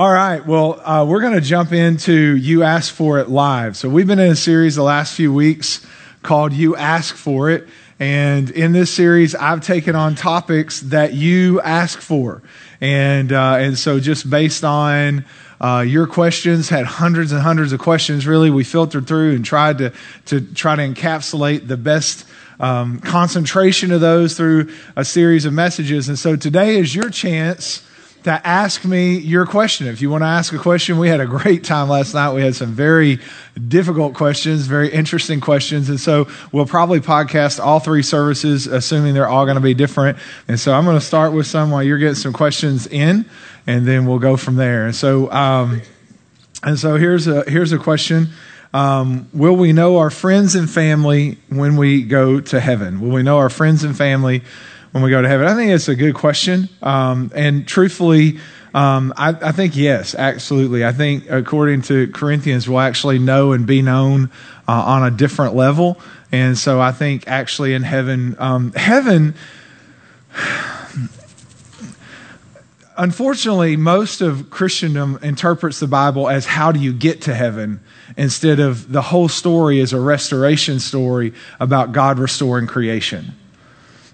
All right. Well, uh, we're going to jump into You Ask For It Live. So, we've been in a series the last few weeks called You Ask For It. And in this series, I've taken on topics that you ask for. And, uh, and so, just based on uh, your questions, had hundreds and hundreds of questions, really, we filtered through and tried to, to try to encapsulate the best. Um, concentration of those through a series of messages. And so today is your chance to ask me your question. If you want to ask a question, we had a great time last night. We had some very difficult questions, very interesting questions. And so we'll probably podcast all three services, assuming they're all going to be different. And so I'm going to start with some while you're getting some questions in, and then we'll go from there. And so, um, and so here's a, here's a question. Um, will we know our friends and family when we go to heaven? Will we know our friends and family when we go to heaven? I think it's a good question. Um, and truthfully, um, I, I, think yes, absolutely. I think according to Corinthians, we'll actually know and be known uh, on a different level. And so I think actually in heaven, um, heaven, unfortunately, most of Christendom interprets the Bible as how do you get to heaven instead of the whole story is a restoration story about God restoring creation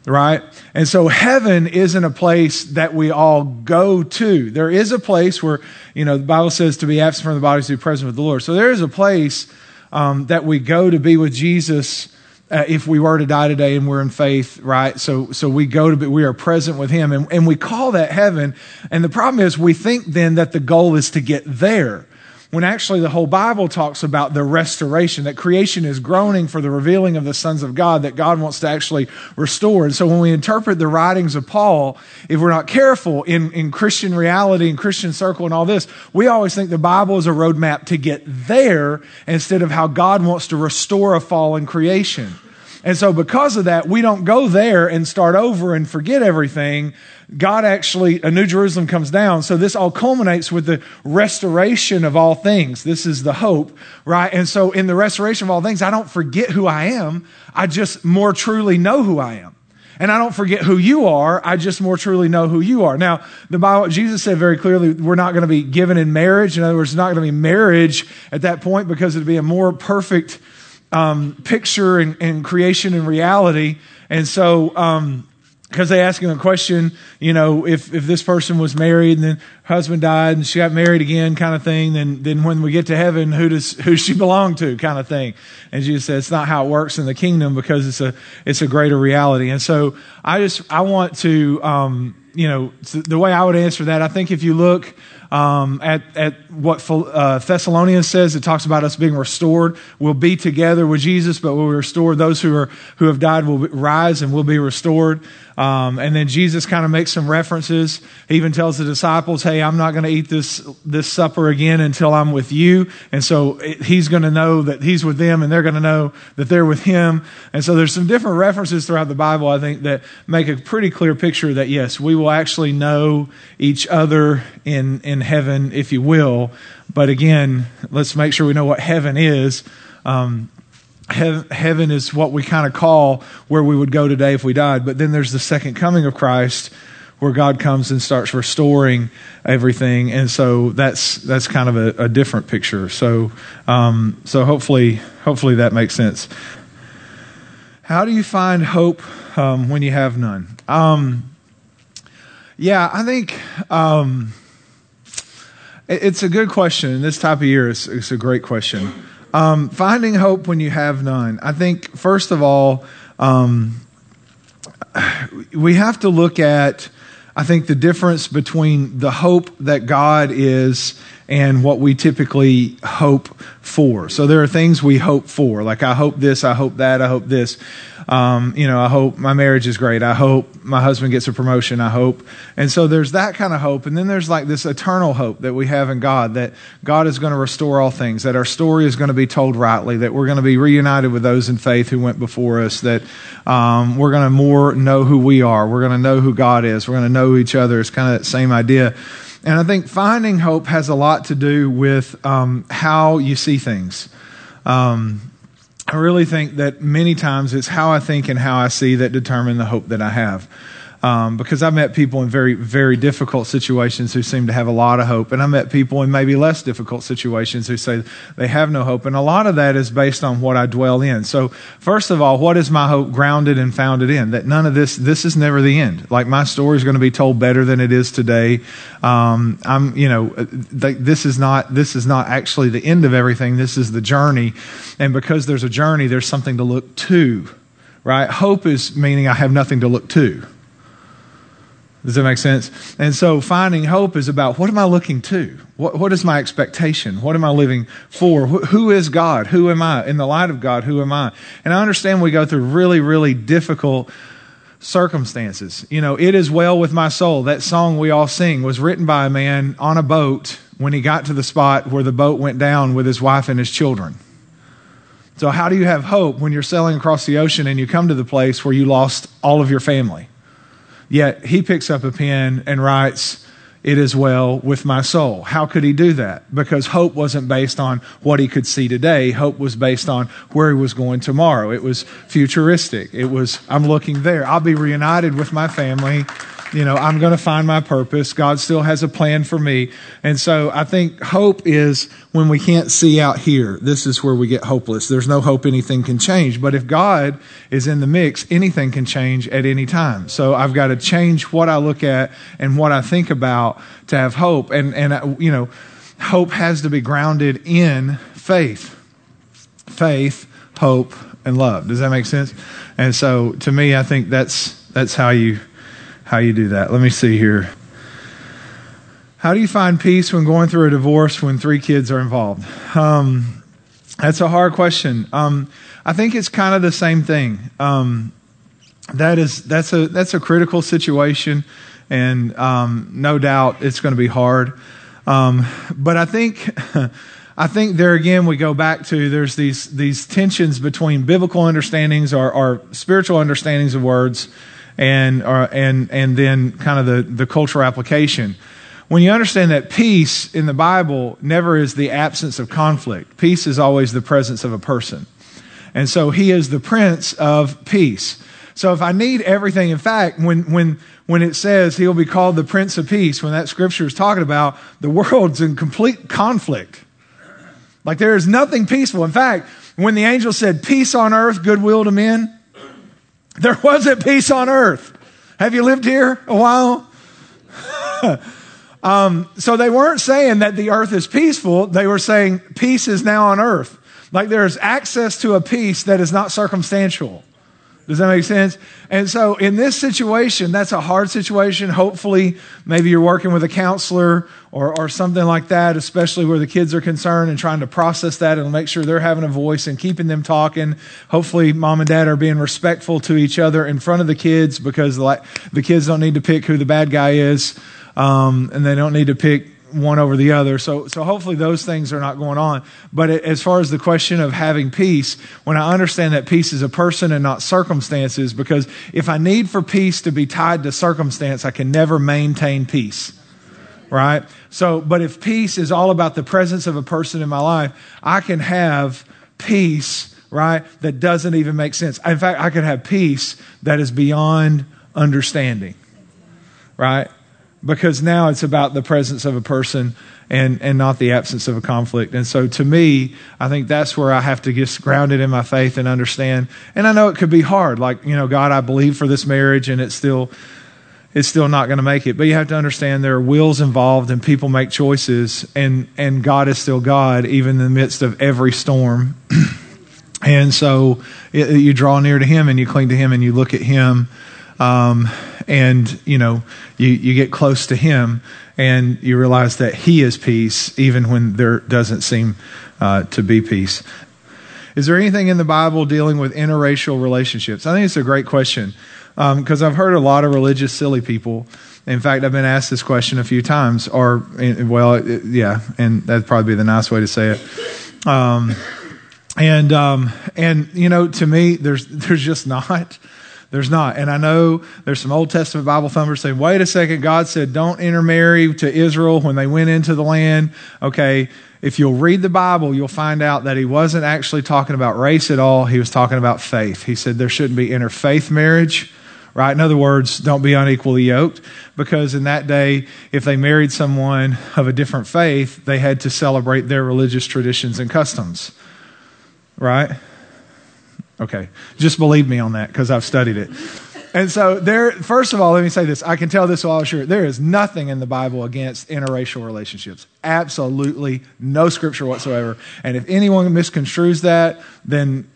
right? And so heaven isn't a place that we all go to. There is a place where, you know, the Bible says to be absent from the body to be present with the Lord. So there is a place um, that we go to be with Jesus. Uh, if we were to die today and we're in faith, right? So, so we go to be, we are present with Him and, and we call that heaven. And the problem is we think then that the goal is to get there when actually the whole Bible talks about the restoration, that creation is groaning for the revealing of the sons of God, that God wants to actually restore. And so when we interpret the writings of Paul, if we're not careful in, in Christian reality and Christian circle and all this, we always think the Bible is a roadmap to get there instead of how God wants to restore a fallen creation. And so, because of that, we don't go there and start over and forget everything. God actually, a new Jerusalem comes down. So, this all culminates with the restoration of all things. This is the hope, right? And so, in the restoration of all things, I don't forget who I am. I just more truly know who I am. And I don't forget who you are. I just more truly know who you are. Now, the Bible, Jesus said very clearly, we're not going to be given in marriage. In other words, it's not going to be marriage at that point because it'd be a more perfect um, picture and, and, creation and reality. And so, um, because they ask him a question, you know, if, if this person was married and then husband died and she got married again, kind of thing, then then when we get to heaven, who does who she belong to, kind of thing. And Jesus said it's not how it works in the kingdom because it's a it's a greater reality. And so I just I want to um, you know the way I would answer that. I think if you look um, at, at what uh, Thessalonians says. It talks about us being restored. We'll be together with Jesus, but we'll be restored. Those who, are, who have died will rise and will be restored. Um, and then Jesus kind of makes some references. He even tells the disciples, hey, I'm not going to eat this, this supper again until I'm with you. And so it, he's going to know that he's with them and they're going to know that they're with him. And so there's some different references throughout the Bible, I think, that make a pretty clear picture that yes, we will actually know each other in, in heaven, if you will. But again, let's make sure we know what heaven is. Um, heaven is what we kind of call where we would go today if we died. But then there's the second coming of Christ where God comes and starts restoring everything. And so that's, that's kind of a, a different picture. So, um, so hopefully, hopefully that makes sense. How do you find hope um, when you have none? Um, yeah, I think um, it's a good question. This type of year, it's, it's a great question. Um, finding hope when you have none. I think, first of all, um, we have to look at, I think, the difference between the hope that God is and what we typically hope for. So there are things we hope for, like I hope this, I hope that, I hope this. Um, you know, I hope my marriage is great. I hope my husband gets a promotion. I hope. And so there's that kind of hope. And then there's like this eternal hope that we have in God that God is going to restore all things, that our story is going to be told rightly, that we're going to be reunited with those in faith who went before us, that um, we're going to more know who we are. We're going to know who God is. We're going to know each other. It's kind of that same idea. And I think finding hope has a lot to do with um, how you see things. Um, I really think that many times it's how I think and how I see that determine the hope that I have. Um, because I met people in very, very difficult situations who seem to have a lot of hope. And I met people in maybe less difficult situations who say they have no hope. And a lot of that is based on what I dwell in. So, first of all, what is my hope grounded and founded in? That none of this, this is never the end. Like my story is going to be told better than it is today. Um, I'm, you know, this is not, this is not actually the end of everything. This is the journey. And because there's a journey, there's something to look to, right? Hope is meaning I have nothing to look to. Does that make sense? And so finding hope is about what am I looking to? What, what is my expectation? What am I living for? Who, who is God? Who am I? In the light of God, who am I? And I understand we go through really, really difficult circumstances. You know, it is well with my soul. That song we all sing was written by a man on a boat when he got to the spot where the boat went down with his wife and his children. So, how do you have hope when you're sailing across the ocean and you come to the place where you lost all of your family? Yet he picks up a pen and writes, It is well with my soul. How could he do that? Because hope wasn't based on what he could see today. Hope was based on where he was going tomorrow. It was futuristic. It was, I'm looking there. I'll be reunited with my family you know, I'm going to find my purpose. God still has a plan for me. And so I think hope is when we can't see out here. This is where we get hopeless. There's no hope anything can change. But if God is in the mix, anything can change at any time. So I've got to change what I look at and what I think about to have hope. And, and, uh, you know, hope has to be grounded in faith. Faith, hope, and love. Does that make sense? And so to me, I think that's, that's how you, how you do that. Let me see here. How do you find peace when going through a divorce when three kids are involved? Um, that's a hard question. Um, I think it's kind of the same thing. Um, that is that's a that's a critical situation, and um, no doubt it's going to be hard. Um, but I think. I think there again we go back to there's these these tensions between biblical understandings or, or spiritual understandings of words and, uh, and, and then kind of the, the cultural application. When you understand that peace in the Bible never is the absence of conflict, peace is always the presence of a person. And so he is the prince of peace. So if I need everything, in fact, when, when, when it says he'll be called the prince of peace, when that scripture is talking about the world's in complete conflict. Like there is nothing peaceful. In fact, when the angel said peace on earth, goodwill to men, there wasn't peace on earth. Have you lived here a while? um, so they weren't saying that the earth is peaceful. They were saying peace is now on earth. Like there's access to a peace that is not circumstantial. Does that make sense? And so in this situation, that's a hard situation. Hopefully, maybe you're working with a counselor or, or something like that, especially where the kids are concerned and trying to process that and make sure they're having a voice and keeping them talking. Hopefully, mom and dad are being respectful to each other in front of the kids because like, the kids don't need to pick who the bad guy is. Um, and they don't need to pick one over the other. So, so hopefully those things are not going on. But as far as the question of having peace, when I understand that peace is a person and not circumstances, because if I need for peace to be tied to circumstance, I can never maintain peace. Right? So, but if peace is all about the presence of a person in my life, I can have peace, right, that doesn't even make sense. In fact, I can have peace that is beyond understanding. Right? Because now it's about the presence of a person and, and not the absence of a conflict. And so to me, I think that's where I have to get grounded in my faith and understand. And I know it could be hard. Like, you know, God, I believe for this marriage and it's still, it's still not going to make it. But you have to understand there are wills involved and people make choices and, and God is still God, even in the midst of every storm. and so it, you draw near to Him and you cling to Him and you look at Him um, and, you know, you, you get close to Him and you realize that He is peace, even when there doesn't seem uh, to be peace. Is there anything in the Bible dealing with interracial relationships? I think it's a great question because um, I've heard a lot of religious silly people. In fact, I've been asked this question a few times, or, well, yeah, and that'd probably be the nice way to say it. Um, and, um, and, you know, to me, there's, there's just not. There's not. And I know there's some Old Testament Bible thumpers say, wait a second, God said don't intermarry to Israel when they went into the land. Okay, if you'll read the Bible, you'll find out that he wasn't actually talking about race at all. He was talking about faith. He said there shouldn't be interfaith marriage, right? In other words, don't be unequally yoked, because in that day, if they married someone of a different faith, they had to celebrate their religious traditions and customs, right? Okay, just believe me on that because I've studied it. And so there, first of all, let me say this. I can tell this while sure. There is nothing in the Bible against interracial relationships. Absolutely no scripture whatsoever. And if anyone misconstrues that, then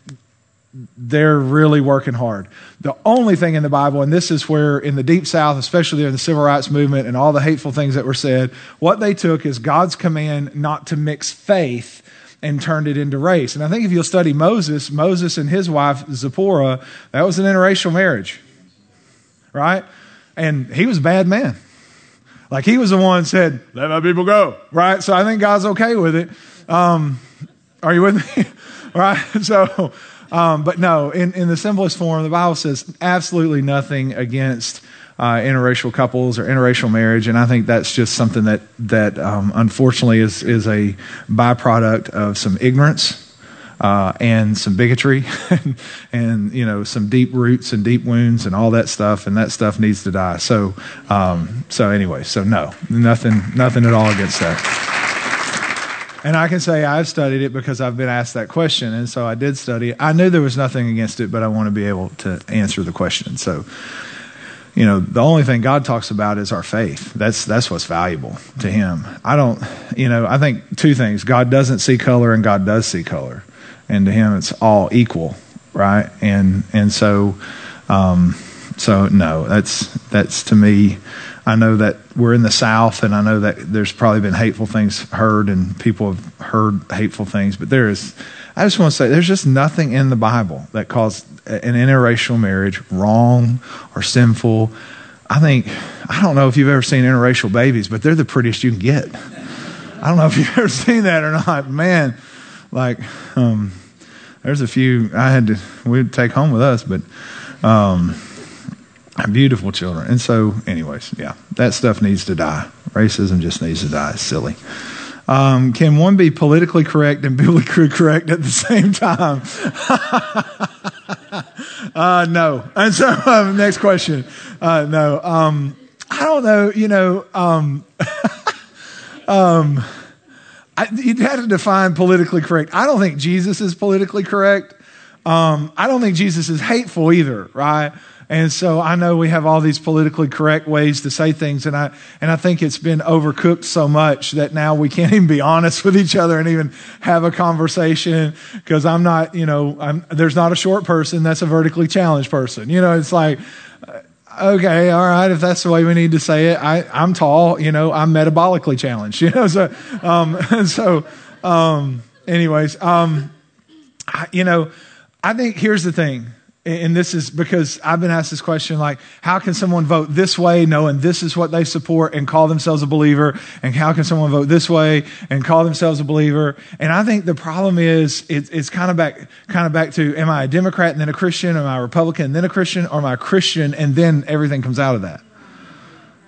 they're really working hard. The only thing in the Bible, and this is where in the Deep South, especially in the civil rights movement and all the hateful things that were said, what they took is God's command not to mix faith and turned it into race. And I think if you'll study Moses, Moses and his wife Zipporah, that was an interracial marriage, right? And he was a bad man. Like he was the one said, "Let my people go," right? So I think God's okay with it. Um, are you with me? right? So um, but no, in, in the simplest form, the Bible says absolutely nothing against uh, interracial couples or interracial marriage, and I think that's just something that that um, unfortunately is is a byproduct of some ignorance. Uh, and some bigotry and, and, you know some deep roots and deep wounds and all that stuff and that stuff needs to die so um, so anyway so no nothing nothing at all against that and I can say I've studied it because I've been asked that question. And so I did study. I knew there was nothing against it, but I want to be able to answer the question. So, you know, the only thing God talks about is our faith. That's, that's what's valuable to Him. I don't, you know, I think two things God doesn't see color and God does see color. And to Him, it's all equal, right? And, and so, um, so no, that's, that's to me, I know that we're in the South, and I know that there's probably been hateful things heard, and people have heard hateful things. But there is, I just want to say, there's just nothing in the Bible that calls an interracial marriage wrong or sinful. I think, I don't know if you've ever seen interracial babies, but they're the prettiest you can get. I don't know if you've ever seen that or not. Man, like, um, there's a few I had to, we'd take home with us, but, um, beautiful children. And so, anyways, yeah, that stuff needs to die. Racism just needs to die. It's silly. Um, can one be politically correct and biblically correct at the same time? uh, no. And so, um, next question. Uh, no. Um, I don't know. You know, um, um, I, you'd have to define politically correct. I don't think Jesus is politically correct. Um, I don't think Jesus is hateful either, right? And so I know we have all these politically correct ways to say things, and I and I think it's been overcooked so much that now we can't even be honest with each other and even have a conversation because I'm not, you know, I'm, there's not a short person that's a vertically challenged person. You know, it's like uh, okay, all right, if that's the way we need to say it, I, I'm tall, you know, I'm metabolically challenged, you know, so, um, so, um, anyways, um, I, you know, I think here's the thing and this is because I've been asked this question like, how can someone vote this way knowing this is what they support and call themselves a believer? And how can someone vote this way and call themselves a believer? And I think the problem is it's, it's kind of back, kind of back to, am I a Democrat and then a Christian? Am I a Republican and then a Christian? Or am I a Christian and then everything comes out of that?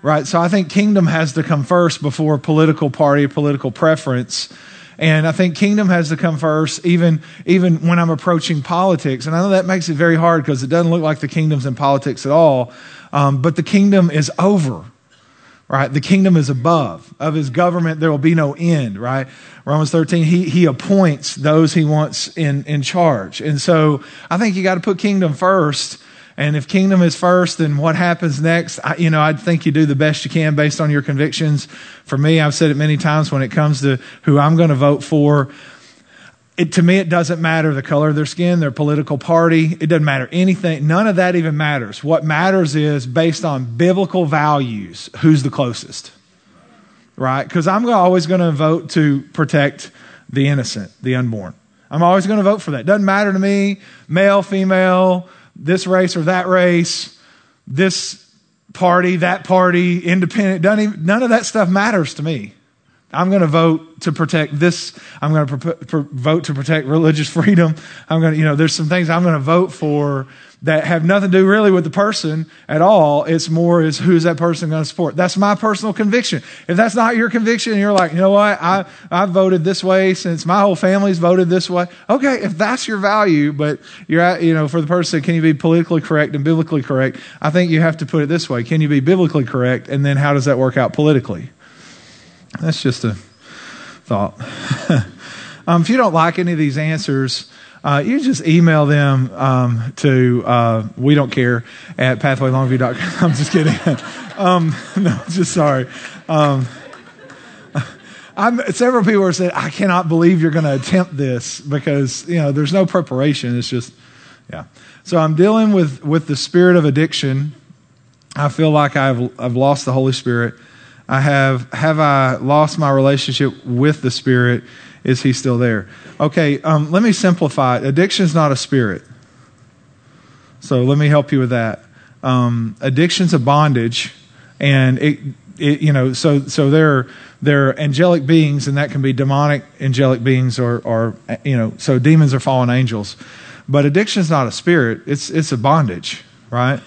Right? So I think kingdom has to come first before political party, political preference. And I think kingdom has to come first, even, even when I'm approaching politics. And I know that makes it very hard because it doesn't look like the kingdom's in politics at all. Um, but the kingdom is over, right? The kingdom is above. Of his government, there will be no end, right? Romans 13, he, he appoints those he wants in, in charge. And so I think you got to put kingdom first and if kingdom is first, then what happens next? I, you know, I think you do the best you can based on your convictions. For me, I've said it many times when it comes to who I'm going to vote for. It, to me, it doesn't matter the color of their skin, their political party. It doesn't matter anything. None of that even matters. What matters is based on biblical values, who's the closest, right? Because I'm always going to vote to protect the innocent, the unborn. I'm always going to vote for that. Doesn't matter to me, male, female, this race or that race, this party, that party, independent. Even, none of that stuff matters to me. I'm going to vote to protect this. I'm going to vote to protect religious freedom. I'm going to, you know, there's some things I'm going to vote for that have nothing to do really with the person at all. It's more is who's that person going to support. That's my personal conviction. If that's not your conviction, you're like, you know what? I, I've voted this way since my whole family's voted this way. Okay. If that's your value, but you're at, you know, for the person, can you be politically correct and biblically correct? I think you have to put it this way. Can you be biblically correct? And then how does that work out politically? That's just a thought. um, if you don't like any of these answers, uh, you just email them um, to uh, we don't care at pathwaylongview.com. I'm just kidding. um, no, just sorry. Um, I'm, several people have said, I cannot believe you're going to attempt this because, you know, there's no preparation. It's just, yeah. So I'm dealing with, with the spirit of addiction. I feel like I've, I've lost the Holy Spirit. I have, have I lost my relationship with the Spirit? Is he still there? Okay, um, let me simplify. Addiction is not a spirit. So let me help you with that. Um, addiction's a bondage, and it, it, you know, so so they're they're angelic beings, and that can be demonic angelic beings, or or you know, so demons are fallen angels. But addiction is not a spirit; it's it's a bondage, right?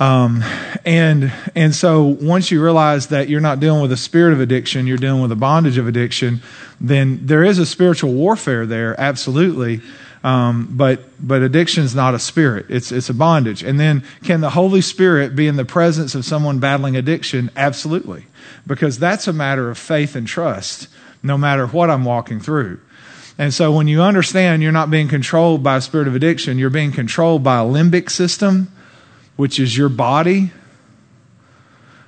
Um, and and so once you realize that you're not dealing with a spirit of addiction, you're dealing with a bondage of addiction, then there is a spiritual warfare there, absolutely. Um, but but addiction is not a spirit; it's it's a bondage. And then, can the Holy Spirit be in the presence of someone battling addiction? Absolutely, because that's a matter of faith and trust. No matter what I'm walking through. And so, when you understand you're not being controlled by a spirit of addiction, you're being controlled by a limbic system which is your body.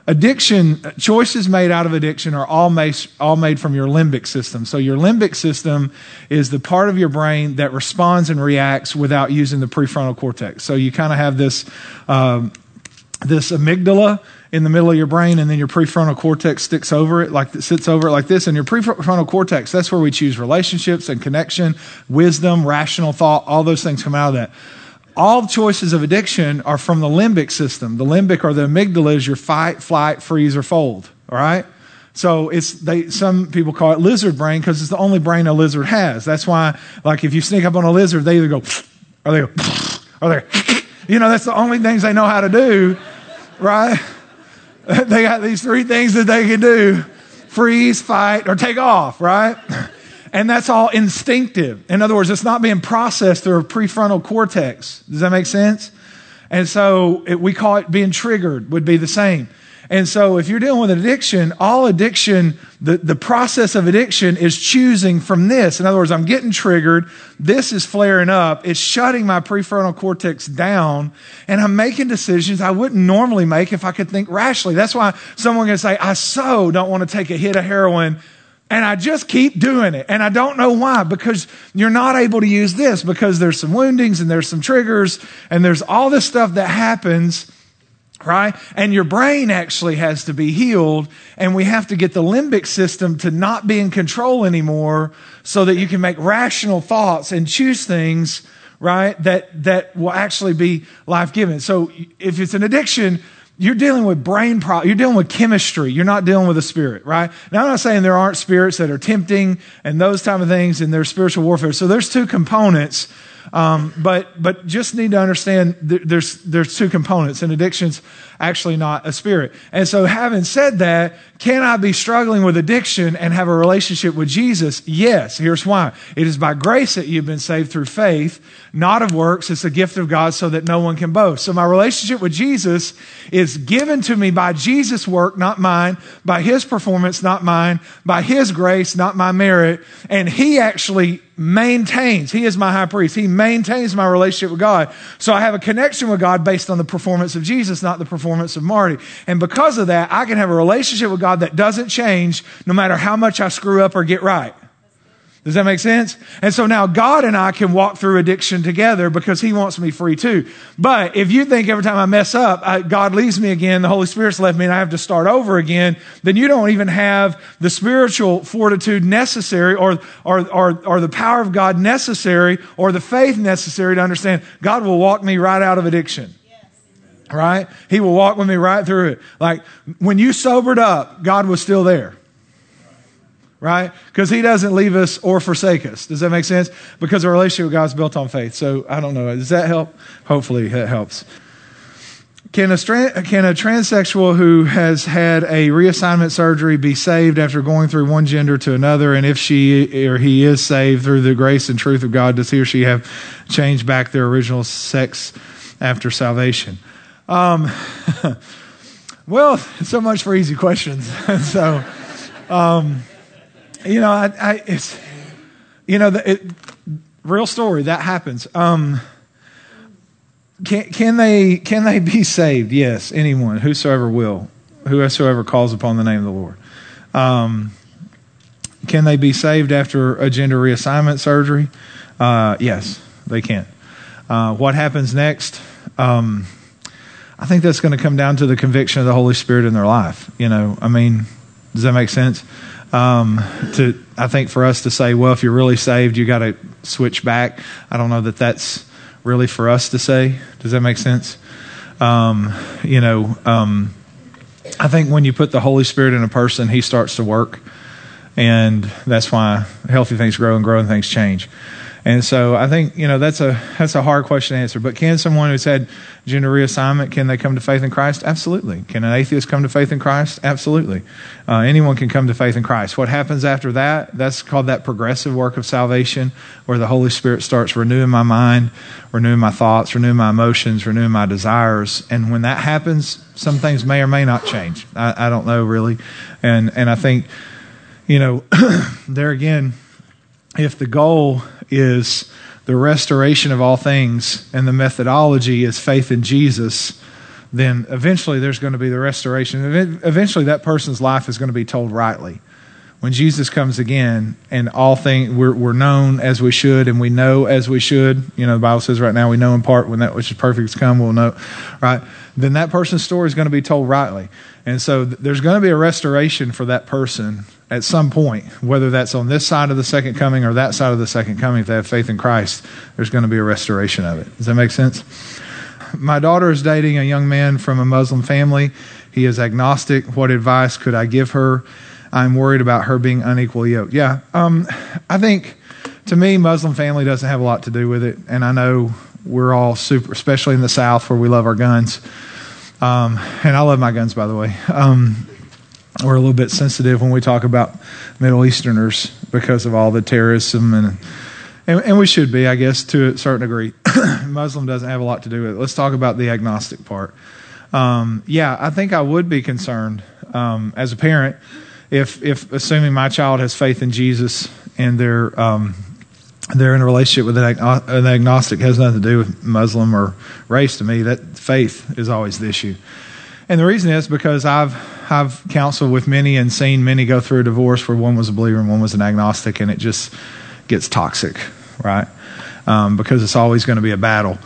Addiction, choices made out of addiction are all made, all made from your limbic system. So, your limbic system is the part of your brain that responds and reacts without using the prefrontal cortex. So, you kind of have this, um, this amygdala in the middle of your brain, and then your prefrontal cortex sticks over it, like it sits over it like this. And your prefrontal cortex, that's where we choose relationships and connection, wisdom, rational thought, all those things come out of that all choices of addiction are from the limbic system. The limbic or the amygdala is your fight, flight, freeze, or fold. All right? So it's they some people call it lizard brain because it's the only brain a lizard has. That's why, like if you sneak up on a lizard, they either go or they go or they you know, that's the only things they know how to do, right? they got these three things that they can do freeze, fight, or take off, right? And that's all instinctive. In other words, it's not being processed through a prefrontal cortex. Does that make sense? And so it, we call it being triggered, would be the same. And so if you're dealing with addiction, all addiction, the, the process of addiction is choosing from this. In other words, I'm getting triggered. This is flaring up. It's shutting my prefrontal cortex down. And I'm making decisions I wouldn't normally make if I could think rationally. That's why someone can say, I so don't want to take a hit of heroin and I just keep doing it. And I don't know why, because you're not able to use this because there's some woundings and there's some triggers and there's all this stuff that happens, right? And your brain actually has to be healed. And we have to get the limbic system to not be in control anymore so that you can make rational thoughts and choose things, right? That, that will actually be life giving. So if it's an addiction, you're dealing with brain problems. You're dealing with chemistry. You're not dealing with a spirit, right? Now, I'm not saying there aren't spirits that are tempting and those type of things in their spiritual warfare. So there's two components um, but but just need to understand there's there's two components, and addiction's actually not a spirit. And so, having said that, can I be struggling with addiction and have a relationship with Jesus? Yes. Here's why: it is by grace that you've been saved through faith, not of works. It's a gift of God, so that no one can boast. So my relationship with Jesus is given to me by Jesus' work, not mine, by His performance, not mine, by His grace, not my merit, and He actually maintains. He is my high priest. He maintains my relationship with God. So I have a connection with God based on the performance of Jesus, not the performance of Marty. And because of that, I can have a relationship with God that doesn't change no matter how much I screw up or get right. Does that make sense? And so now God and I can walk through addiction together because He wants me free too. But if you think every time I mess up, I, God leaves me again, the Holy Spirit's left me, and I have to start over again, then you don't even have the spiritual fortitude necessary or, or, or, or the power of God necessary or the faith necessary to understand God will walk me right out of addiction right? He will walk with me right through it. Like when you sobered up, God was still there. right? Because he doesn't leave us or forsake us. Does that make sense? Because our relationship with God is built on faith. So I don't know. Does that help? Hopefully that helps. Can a, can a transsexual who has had a reassignment surgery be saved after going through one gender to another? And if she or he is saved through the grace and truth of God, does he or she have changed back their original sex after salvation? Um, well, so much for easy questions. so, um, you know, I, I, it's, you know, the, it, real story that happens. Um, can, can they can they be saved? Yes, anyone, whosoever will, whosoever calls upon the name of the Lord. Um, can they be saved after a gender reassignment surgery? Uh, yes, they can. Uh, what happens next? Um, I think that's going to come down to the conviction of the Holy Spirit in their life. You know, I mean, does that make sense? Um, to I think for us to say, well, if you're really saved, you got to switch back. I don't know that that's really for us to say. Does that make sense? Um, you know, um, I think when you put the Holy Spirit in a person, He starts to work, and that's why healthy things grow and growing things change. And so I think you know that's a that's a hard question to answer. But can someone who's had gender reassignment can they come to faith in Christ? Absolutely. Can an atheist come to faith in Christ? Absolutely. Uh, anyone can come to faith in Christ. What happens after that? That's called that progressive work of salvation, where the Holy Spirit starts renewing my mind, renewing my thoughts, renewing my emotions, renewing my desires. And when that happens, some things may or may not change. I, I don't know really. And and I think you know there again if the goal is the restoration of all things and the methodology is faith in Jesus, then eventually there's going to be the restoration. Eventually, that person's life is going to be told rightly. When Jesus comes again and all things, we're, we're known as we should and we know as we should. You know, the Bible says right now we know in part when that which is perfect has come, we'll know, right? Then that person's story is going to be told rightly. And so there's going to be a restoration for that person at some point, whether that's on this side of the second coming or that side of the second coming, if they have faith in Christ, there's going to be a restoration of it. Does that make sense? My daughter is dating a young man from a Muslim family. He is agnostic. What advice could I give her? I'm worried about her being unequally yoked. Yeah, um, I think to me, Muslim family doesn't have a lot to do with it. And I know we're all super, especially in the South where we love our guns. Um, and I love my guns, by the way. Um, we're a little bit sensitive when we talk about Middle Easterners because of all the terrorism and and, and we should be, I guess, to a certain degree. Muslim doesn't have a lot to do with it. Let's talk about the agnostic part. Um, yeah, I think I would be concerned um, as a parent if, if assuming my child has faith in Jesus and they're um, they're in a relationship with an, an agnostic has nothing to do with Muslim or race. To me, that faith is always the issue. And the reason is because I've I've counseled with many and seen many go through a divorce where one was a believer and one was an agnostic, and it just gets toxic, right? Um, because it's always going to be a battle.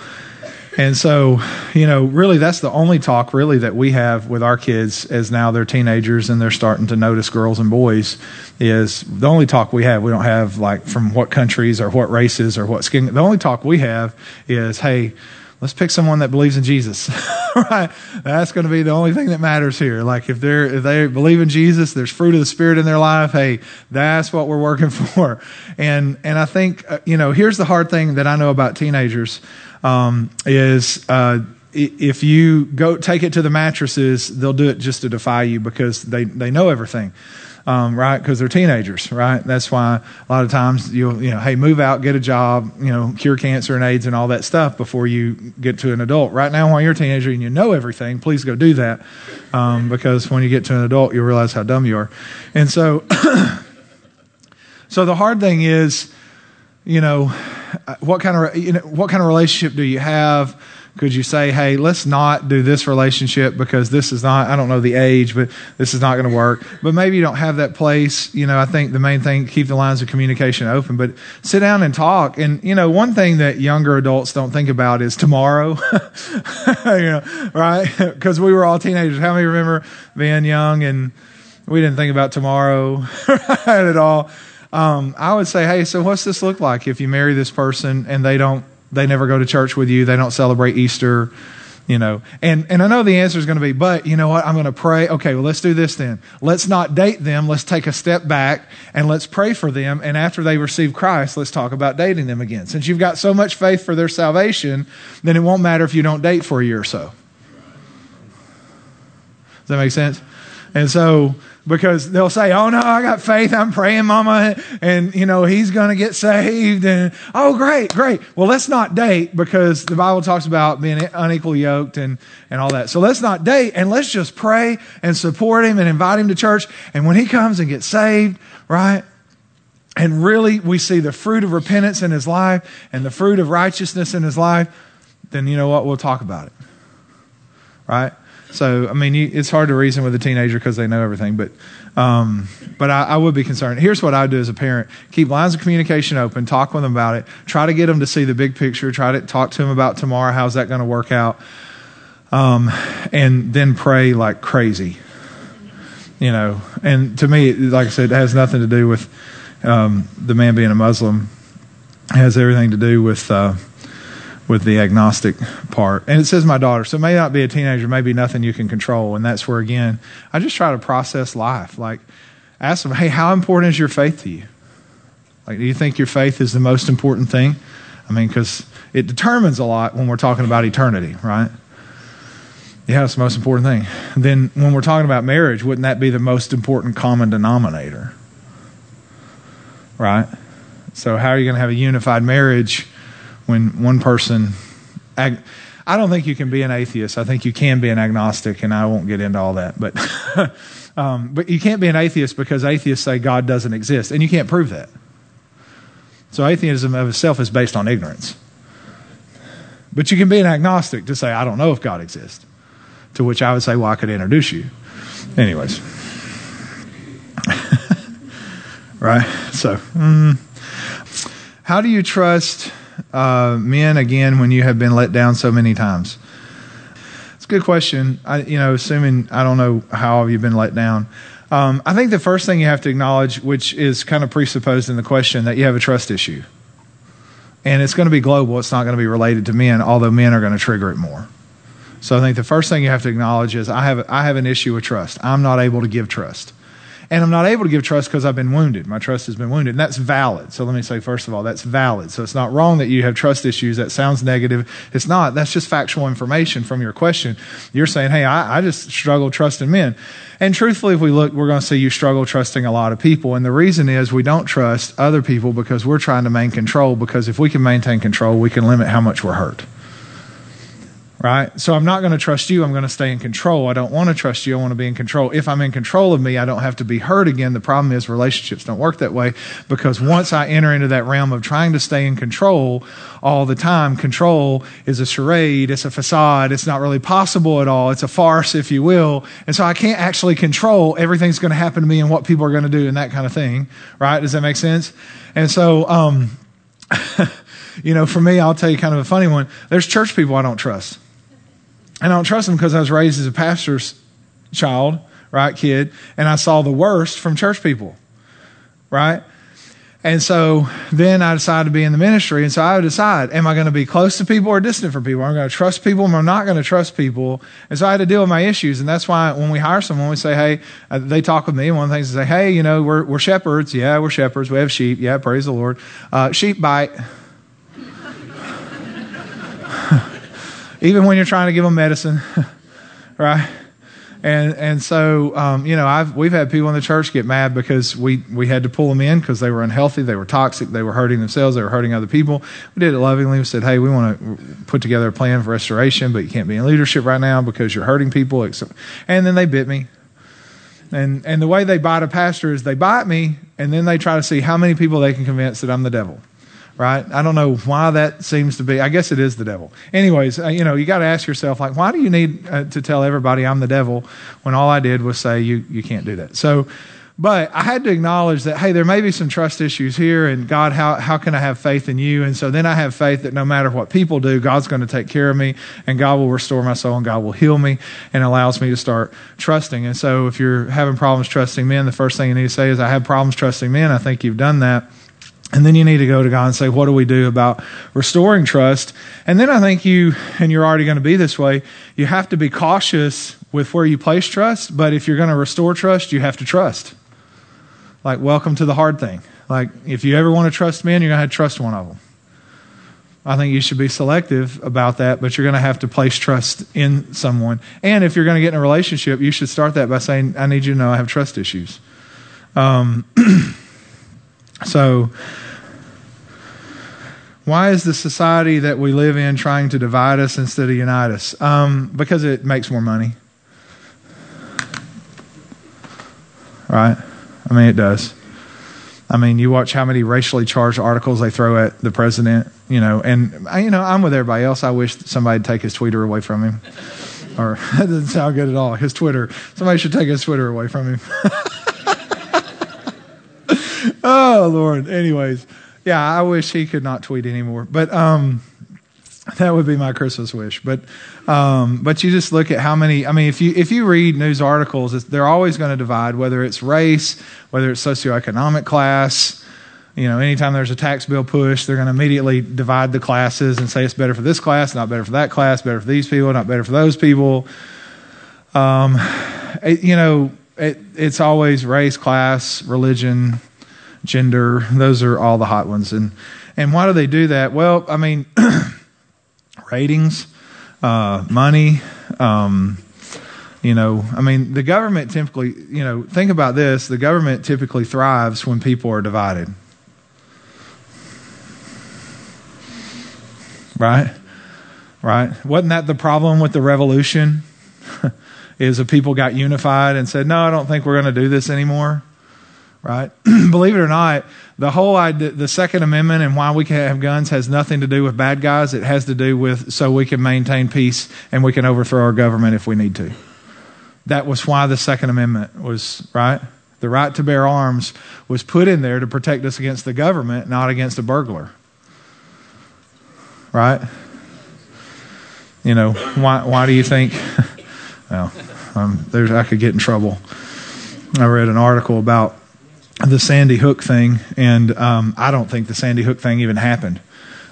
And so, you know, really that's the only talk really that we have with our kids as now they're teenagers and they're starting to notice girls and boys is the only talk we have. We don't have like from what countries or what races or what skin. The only talk we have is, hey, let's pick someone that believes in Jesus. right? That's going to be the only thing that matters here. Like if they're if they believe in Jesus, there's fruit of the spirit in their life. Hey, that's what we're working for. And and I think uh, you know here's the hard thing that I know about teenagers um, is. Uh, if you go take it to the mattresses, they'll do it just to defy you because they, they know everything um, right? Because they're teenagers, right? That's why a lot of times you'll, you know, hey, move out, get a job, you know, cure cancer and AIDS and all that stuff before you get to an adult. Right now, while you're a teenager and you know everything, please go do that um, because when you get to an adult, you'll realize how dumb you are. And so, so the hard thing is, you know, what kind of you know, what kind of relationship do you have? Could you say, hey, let's not do this relationship because this is not, I don't know the age, but this is not going to work. But maybe you don't have that place. You know, I think the main thing, keep the lines of communication open, but sit down and talk. And, you know, one thing that younger adults don't think about is tomorrow, you know, right? Because we were all teenagers. How many remember being young and we didn't think about tomorrow right, at all? Um, I would say, hey, so what's this look like if you marry this person and they don't they never go to church with you. They don't celebrate Easter. you know. And and i know the answer is going to be but you know what? I'm going to pray. Okay well let's do this then. Let's not date them. Let's take a step back and let's pray for them. And after they receive christ let's talk about dating them again. Since you've got so much faith for their salvation then it won't matter if you don't date for a year or so. Does that make sense? And so because they'll say, "Oh no, I got faith. I'm praying, Mama, and you know he's going to get saved." And oh, great, great. Well, let's not date because the Bible talks about being unequally yoked and and all that. So let's not date, and let's just pray and support him and invite him to church. And when he comes and gets saved, right? And really, we see the fruit of repentance in his life and the fruit of righteousness in his life. Then you know what? We'll talk about it, right? So, I mean, you, it's hard to reason with a teenager because they know everything, but, um, but I, I, would be concerned. Here's what I do as a parent keep lines of communication open, talk with them about it, try to get them to see the big picture, try to talk to them about tomorrow, how's that going to work out, um, and then pray like crazy. You know, and to me, like I said, it has nothing to do with um, the man being a Muslim, it has everything to do with. Uh, with the agnostic part. And it says my daughter, so it may not be a teenager, maybe nothing you can control. And that's where, again, I just try to process life. Like, ask them, hey, how important is your faith to you? Like, do you think your faith is the most important thing? I mean, because it determines a lot when we're talking about eternity, right? Yeah, it's the most important thing. Then when we're talking about marriage, wouldn't that be the most important common denominator? Right? So, how are you going to have a unified marriage? When one person, ag- I don't think you can be an atheist. I think you can be an agnostic, and I won't get into all that. But, um, but you can't be an atheist because atheists say God doesn't exist, and you can't prove that. So atheism of itself is based on ignorance. But you can be an agnostic to say, I don't know if God exists. To which I would say, well, I could introduce you. Anyways. right? So, mm, how do you trust uh, men again when you have been let down so many times? It's a good question. I, you know, assuming I don't know how you've you been let down. Um, I think the first thing you have to acknowledge, which is kind of presupposed in the question, that you have a trust issue, and it's going to be global. It's not going to be related to men, although men are going to trigger it more. So I think the first thing you have to acknowledge is I have I have an issue with trust. I'm not able to give trust. And I'm not able to give trust because I've been wounded. My trust has been wounded. And that's valid. So let me say, first of all, that's valid. So it's not wrong that you have trust issues. That sounds negative. It's not. That's just factual information from your question. You're saying, hey, I, I just struggle trusting men. And truthfully, if we look, we're going to see you struggle trusting a lot of people. And the reason is we don't trust other people because we're trying to maintain control. Because if we can maintain control, we can limit how much we're hurt right? So I'm not going to trust you. I'm going to stay in control. I don't want to trust you. I want to be in control. If I'm in control of me, I don't have to be hurt again. The problem is relationships don't work that way because once I enter into that realm of trying to stay in control all the time, control is a charade. It's a facade. It's not really possible at all. It's a farce, if you will. And so I can't actually control everything's going to happen to me and what people are going to do and that kind of thing, right? Does that make sense? And so, um, you know, for me, I'll tell you kind of a funny one. There's church people I don't trust and I don't trust them because I was raised as a pastor's child, right, kid, and I saw the worst from church people, right? And so then I decided to be in the ministry. And so I would decide, am I going to be close to people or distant from people? Am I going to trust people? Am I not going to trust people? And so I had to deal with my issues. And that's why when we hire someone, we say, hey, uh, they talk with me. One of the things is say, hey, you know, we're, we're shepherds. Yeah, we're shepherds. We have sheep. Yeah, praise the Lord. Uh, sheep bite. Even when you're trying to give them medicine, right? And and so um, you know I've we've had people in the church get mad because we we had to pull them in because they were unhealthy, they were toxic, they were hurting themselves, they were hurting other people. We did it lovingly. We said, hey, we want to put together a plan for restoration, but you can't be in leadership right now because you're hurting people. And then they bit me. And and the way they bite a pastor is they bite me, and then they try to see how many people they can convince that I'm the devil right? I don't know why that seems to be. I guess it is the devil. Anyways, uh, you know, you got to ask yourself, like, why do you need uh, to tell everybody I'm the devil when all I did was say you you can't do that? So, but I had to acknowledge that, hey, there may be some trust issues here, and God, how how can I have faith in you? And so then I have faith that no matter what people do, God's going to take care of me, and God will restore my soul, and God will heal me, and allows me to start trusting. And so, if you're having problems trusting men, the first thing you need to say is, I have problems trusting men. I think you've done that And then you need to go to God and say, what do we do about restoring trust? And then I think you, and you're already going to be this way, you have to be cautious with where you place trust. But if you're going to restore trust, you have to trust. Like, welcome to the hard thing. Like, if you ever want to trust men, you're going to have to trust one of them. I think you should be selective about that, but you're going to have to place trust in someone. And if you're going to get in a relationship, you should start that by saying, I need you to know I have trust issues. Um, so, why is the society that we live in trying to divide us instead of unite us? Um, because it makes more money. Right? I mean, it does. I mean, you watch how many racially charged articles they throw at the president, you know, and you know, I'm with everybody else. I wish somebody'd take his Twitter away from him. Or that doesn't sound good at all. His Twitter. Somebody should take his Twitter away from him. oh Lord. Anyways, yeah, I wish he could not tweet anymore. But um, that would be my Christmas wish. But um, but you just look at how many. I mean, if you if you read news articles, they're always going to divide, whether it's race, whether it's socioeconomic class. You know, anytime there's a tax bill push, they're going to immediately divide the classes and say it's better for this class, not better for that class, better for these people, not better for those people. Um, it, you know, it, it's always race, class, religion, gender. Those are all the hot ones. And and why do they do that? Well, I mean, ratings, uh, money. Um, you know, I mean, the government typically, you know, think about this the government typically thrives when people are divided. Right? Right? Wasn't that the problem with the revolution? Is the people got unified and said, no, I don't think we're going to do this anymore? Right? Believe it or not, the whole idea, the Second Amendment and why we can have guns has nothing to do with bad guys. It has to do with so we can maintain peace and we can overthrow our government if we need to. That was why the Second Amendment was, right? The right to bear arms was put in there to protect us against the government, not against a burglar. Right? You know, why, why do you think? well, um, I could get in trouble. I read an article about the Sandy Hook thing, and um, I don't think the Sandy Hook thing even happened.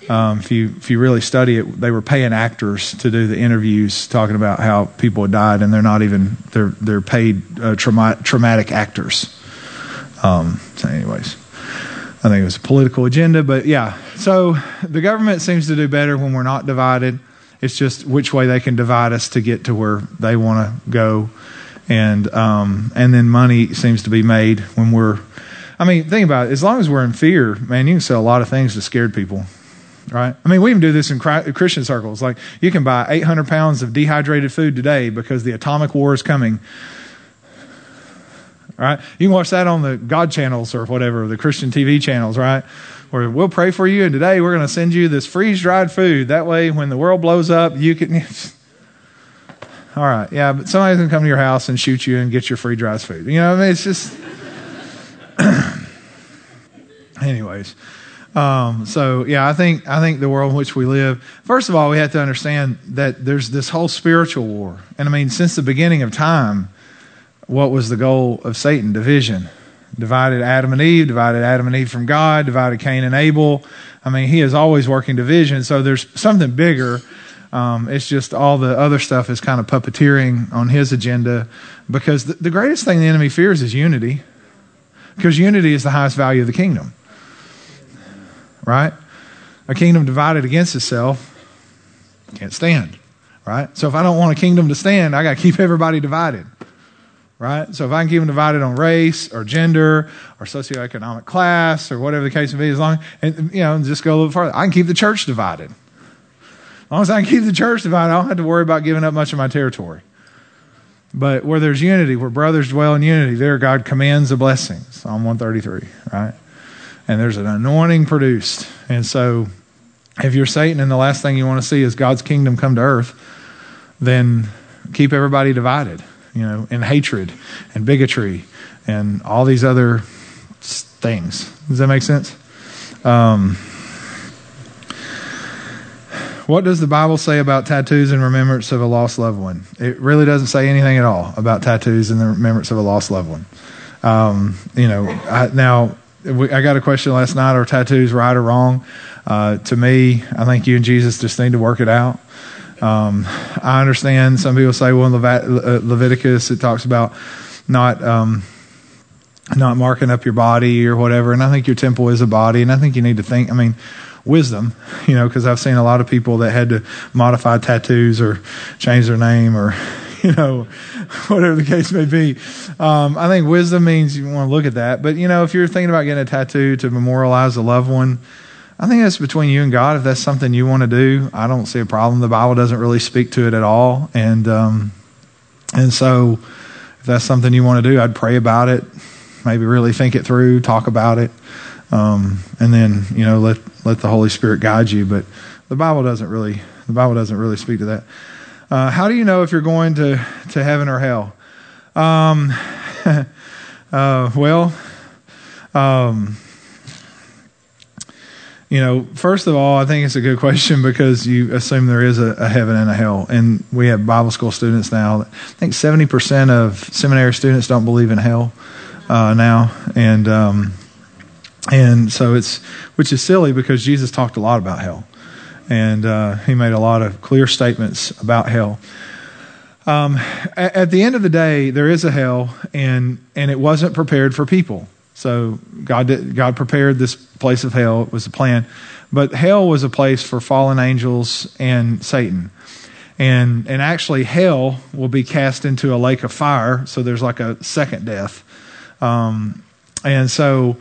Um, if you if you really study it, they were paying actors to do the interviews, talking about how people had died, and they're not even they're they're paid uh, trauma, traumatic actors. Um, so, anyways, I think it was a political agenda, but yeah. So the government seems to do better when we're not divided. It's just which way they can divide us to get to where they want to go, and um, and then money seems to be made when we're I mean, think about it. As long as we're in fear, man, you can sell a lot of things to scared people, right? I mean, we even do this in Christian circles. Like, you can buy 800 pounds of dehydrated food today because the atomic war is coming. Right? You can watch that on the God channels or whatever, the Christian TV channels, right? Where we'll pray for you, and today we're going to send you this freeze dried food. That way, when the world blows up, you can. All right, yeah, but somebody's to come to your house and shoot you and get your free dried food. You know, I mean, it's just. anyways um, so yeah i think i think the world in which we live first of all we have to understand that there's this whole spiritual war. And i mean since the beginning of time what was the goal of satan? Division. Divided adam and eve divided adam and eve from god divided cain and abel. I mean he is always working division. So there's something bigger um, it's just all the other stuff is kind of puppeteering on his agenda because the, the greatest thing the enemy fears is unity because unity is the highest value of the kingdom right? A kingdom divided against itself can't stand, right? So if I don't want a kingdom to stand, I got to keep everybody divided, right? So if I can keep them divided on race or gender or socioeconomic class or whatever the case may be, as long and you know, just go a little further, I can keep the church divided. As long as I can keep the church divided, I don't have to worry about giving up much of my territory. But where there's unity, where brothers dwell in unity, there God commands a blessing. Psalm 133, right? and there's an anointing produced. And so, if you're Satan and the last thing you want to see is God's kingdom come to earth, then keep everybody divided, you know, in hatred and bigotry and all these other things. Does that make sense? Um, what does the Bible say about tattoos in remembrance of a lost loved one? It really doesn't say anything at all about tattoos in the remembrance of a lost loved one. Um, you know, I, now I got a question last night: Are tattoos right or wrong? Uh, to me, I think you and Jesus just need to work it out. Um, I understand some people say, well, in uh, Leviticus it talks about not um, not marking up your body or whatever, and I think your temple is a body, and I think you need to think. I mean, wisdom, you know, because I've seen a lot of people that had to modify tattoos or change their name or you know, whatever the case may be. Um, I think wisdom means you want to look at that. But, you know, if you're thinking about getting a tattoo to memorialize a loved one, I think that's between you and God. If that's something you want to do, I don't see a problem. The Bible doesn't really speak to it at all, and um, and so if that's something you want to do, I'd pray about it, maybe really think it through, talk about it, um, and then you know let let the Holy Spirit guide you. But the Bible doesn't really the Bible doesn't really speak to that. Uh, how do you know if you're going to to heaven or hell? Um, uh, well. Um, you know, first of all, I think it's a good question because you assume there is a, a heaven and a hell. And we have Bible school students now. I think 70% of seminary students don't believe in hell uh, now. And, um, and so it's, which is silly because Jesus talked a lot about hell. And uh, he made a lot of clear statements about hell. Um, at, at the end of the day, there is a hell, and, and it wasn't prepared for people. So God did, God prepared this place of hell. It was a plan, but hell was a place for fallen angels and Satan. And and actually, hell will be cast into a lake of fire. So there's like a second death. Um, and so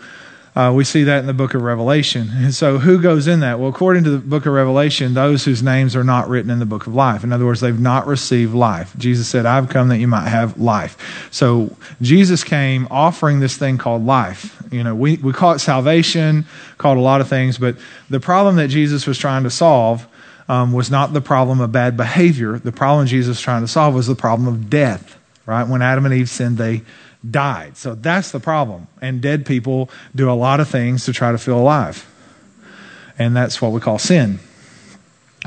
uh, we see that in the book of Revelation. And so, who goes in that? Well, according to the book of Revelation, those whose names are not written in the book of life. In other words, they've not received life. Jesus said, I've come that you might have life. So, Jesus came offering this thing called life. You know, we, we call it salvation, called a lot of things, but the problem that Jesus was trying to solve um, was not the problem of bad behavior. The problem Jesus was trying to solve was the problem of death, right? When Adam and Eve sinned, they died. So that's the problem. And dead people do a lot of things to try to feel alive. And that's what we call sin.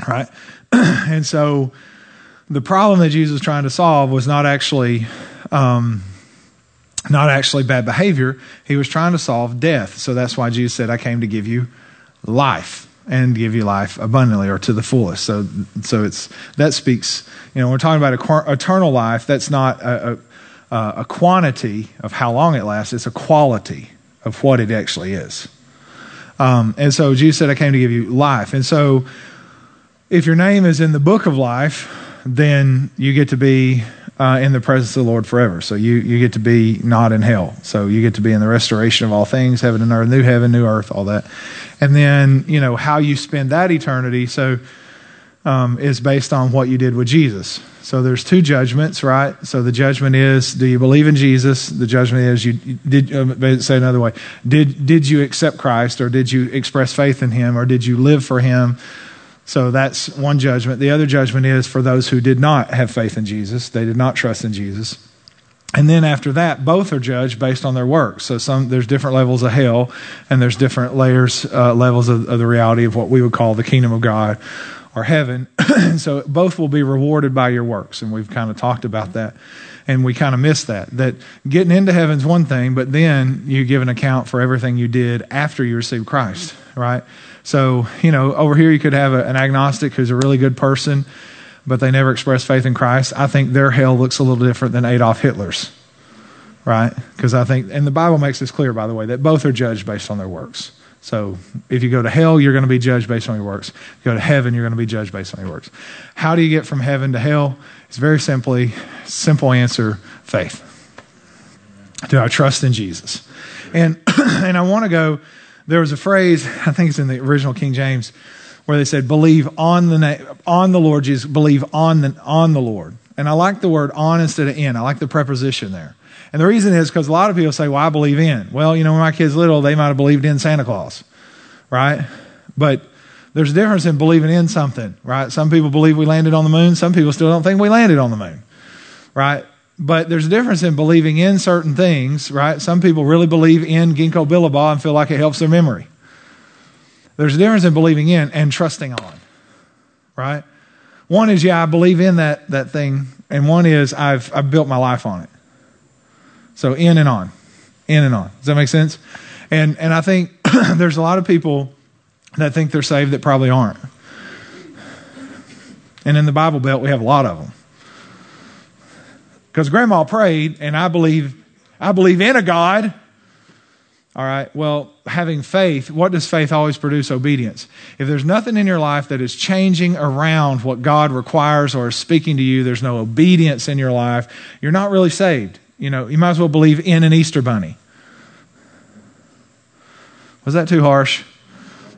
Right? and so the problem that Jesus was trying to solve was not actually um, not actually bad behavior. He was trying to solve death. So that's why Jesus said, I came to give you life and give you life abundantly or to the fullest. So, so it's that speaks. You know, we're talking about eternal life. That's not a, a uh, a quantity of how long it lasts, it's a quality of what it actually is. Um, and so Jesus said, I came to give you life. And so if your name is in the book of life, then you get to be uh, in the presence of the Lord forever. So you, you get to be not in hell. So you get to be in the restoration of all things, heaven and earth, new heaven, new earth, all that. And then, you know, how you spend that eternity. So um, is based on what you did with Jesus. So there's two judgments, right? So the judgment is, do you believe in Jesus? The judgment is, you did. Uh, say another way, did did you accept Christ, or did you express faith in Him, or did you live for Him? So that's one judgment. The other judgment is for those who did not have faith in Jesus; they did not trust in Jesus. And then after that, both are judged based on their works. So some there's different levels of hell, and there's different layers, uh, levels of, of the reality of what we would call the kingdom of God or heaven. so both will be rewarded by your works. And we've kind of talked about that. And we kind of miss that. That getting into heaven's one thing, but then you give an account for everything you did after you received Christ, right? So, you know, over here you could have a, an agnostic who's a really good person, but they never express faith in Christ. I think their hell looks a little different than Adolf Hitler's, right? Because I think, and the Bible makes this clear, by the way, that both are judged based on their works. So if you go to hell, you're going to be judged based on your works. If you go to heaven, you're going to be judged based on your works. How do you get from heaven to hell? It's very simply, simple answer, faith. Do I trust in Jesus? And, and I want to go, there was a phrase, I think it's in the original King James, where they said, believe on the, na- on the Lord Jesus, believe on the, on the Lord. And I like the word on instead of in. I like the preposition there. And the reason is because a lot of people say, well, I believe in. Well, you know, when my kids little, they might have believed in Santa Claus, right? But there's a difference in believing in something, right? Some people believe we landed on the moon. Some people still don't think we landed on the moon, right? But there's a difference in believing in certain things, right? Some people really believe in ginkgo biloba and feel like it helps their memory. There's a difference in believing in and trusting on, right? One is, yeah, I believe in that, that thing, and one is, I've, I've built my life on it. So in and on, in and on. Does that make sense? And, and I think there's a lot of people that think they're saved that probably aren't. And in the Bible Belt, we have a lot of them. Because grandma prayed, and I believe, I believe in a God. All right. Well, having faith, what does faith always produce? Obedience. If there's nothing in your life that is changing around what God requires or is speaking to you, there's no obedience in your life, you're not really saved. You know, you might as well believe in an Easter bunny. Was that too harsh?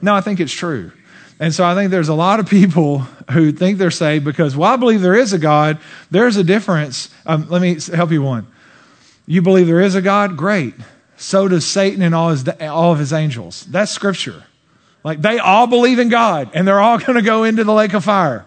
No, I think it's true. And so I think there's a lot of people who think they're saved because, well, I believe there is a God. There's a difference. Um, let me help you one. You believe there is a God? Great. So does Satan and all, his, all of his angels. That's scripture. Like they all believe in God and they're all going to go into the lake of fire.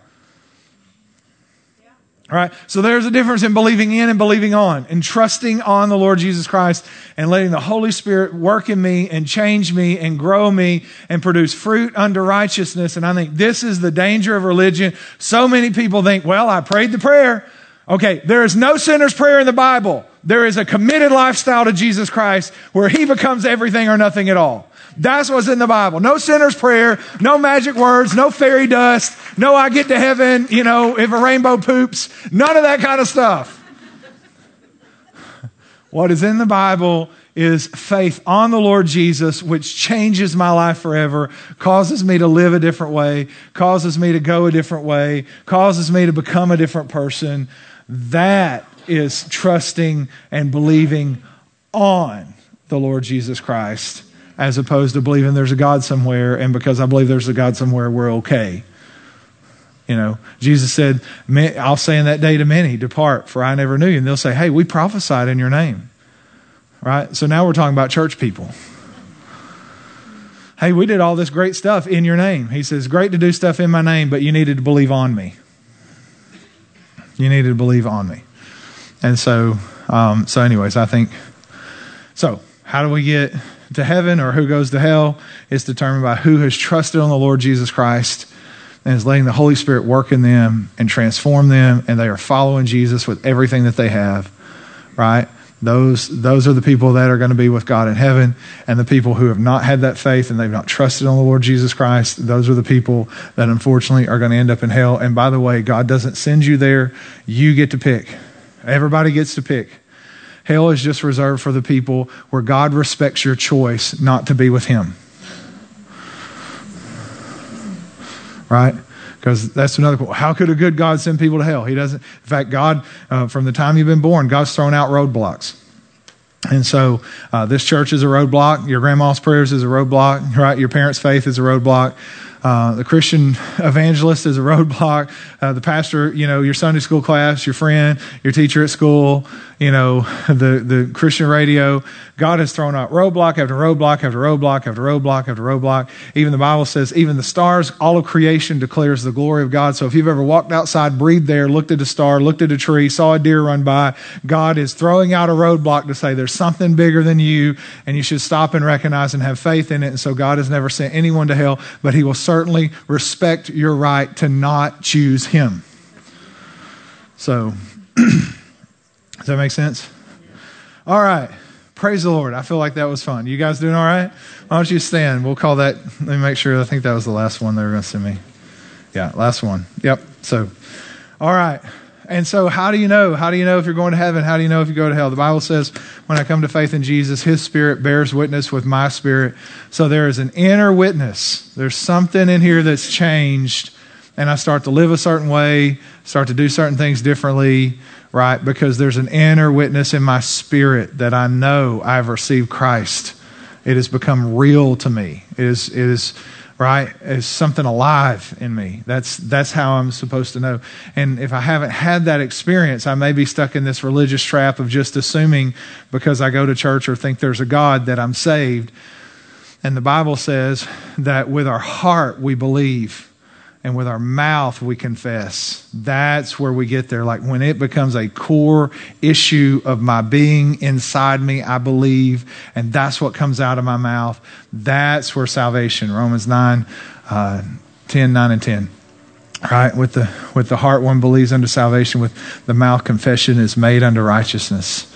All right. So there's a difference in believing in and believing on and trusting on the Lord Jesus Christ and letting the Holy Spirit work in me and change me and grow me and produce fruit unto righteousness. And I think this is the danger of religion. So many people think, well, I prayed the prayer. Okay. There is no sinner's prayer in the Bible. There is a committed lifestyle to Jesus Christ where he becomes everything or nothing at all. That's what's in the Bible. No sinner's prayer, no magic words, no fairy dust, no I get to heaven, you know, if a rainbow poops, none of that kind of stuff. what is in the Bible is faith on the Lord Jesus, which changes my life forever, causes me to live a different way, causes me to go a different way, causes me to become a different person. That is trusting and believing on the Lord Jesus Christ as opposed to believing there's a God somewhere, and because I believe there's a God somewhere, we're okay. You know, Jesus said, I'll say in that day to many, Depart, for I never knew you. And they'll say, Hey, we prophesied in your name. Right? So now we're talking about church people. Hey, we did all this great stuff in your name. He says, Great to do stuff in my name, but you needed to believe on me. You needed to believe on me. And so, um, so anyways, I think, so how do we get to heaven or who goes to hell It's determined by who has trusted on the Lord Jesus Christ and is letting the Holy Spirit work in them and transform them, and they are following Jesus with everything that they have, right? Those, those are the people that are going to be with God in heaven. And the people who have not had that faith and they've not trusted on the Lord Jesus Christ, those are the people that unfortunately are going to end up in hell. And by the way, God doesn't send you there. You get to pick. Everybody gets to pick. Hell is just reserved for the people where God respects your choice not to be with Him. Right? Because that's another question. How could a good God send people to hell? He doesn't. In fact, God, uh, from the time you've been born, God's thrown out roadblocks. And so, uh, this church is a roadblock. Your grandma's prayers is a roadblock, right? Your parents' faith is a roadblock. Uh, the Christian evangelist is a roadblock. Uh, the pastor, you know, your Sunday school class, your friend, your teacher at school, you know, the, the Christian radio. God has thrown out roadblock after roadblock after roadblock after roadblock after roadblock. Even the Bible says, even the stars, all of creation declares the glory of God. So if you've ever walked outside, breathed there, looked at a star, looked at a tree, saw a deer run by, God is throwing out a roadblock to say there's something bigger than you, and you should stop and recognize and have faith in it. And so God has never sent anyone to hell, but He will certainly respect your right to not choose Him. So, does that make sense? All right. Praise the Lord. I feel like that was fun. You guys doing all right? Why don't you stand? We'll call that. Let me make sure. I think that was the last one they were going to send me. Yeah, last one. Yep. So, all right. And so, how do you know? How do you know if you're going to heaven? How do you know if you go to hell? The Bible says, when I come to faith in Jesus, His Spirit bears witness with my spirit. So, there is an inner witness. There's something in here that's changed, and I start to live a certain way, start to do certain things differently right? Because there's an inner witness in my spirit that I know I've received Christ. It has become real to me. It is, it is right? It's something alive in me. That's, that's how I'm supposed to know. And if I haven't had that experience, I may be stuck in this religious trap of just assuming because I go to church or think there's a God that I'm saved. And the Bible says that with our heart we believe and with our mouth we confess. That's where we get there. Like when it becomes a core issue of my being inside me, I believe, and that's what comes out of my mouth. That's where salvation, Romans 9, uh, 10, 9, and 10. Right? With the, with the heart one believes unto salvation, with the mouth confession is made unto righteousness.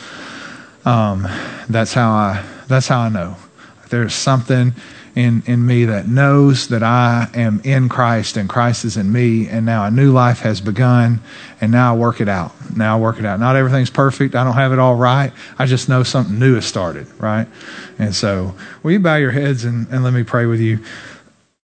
Um, that's how I, that's how I know. There's something in, in me that knows that I am in Christ and Christ is in me, and now a new life has begun, and now I work it out. Now I work it out. Not everything's perfect. I don't have it all right. I just know something new has started, right? And so, will you bow your heads and, and let me pray with you?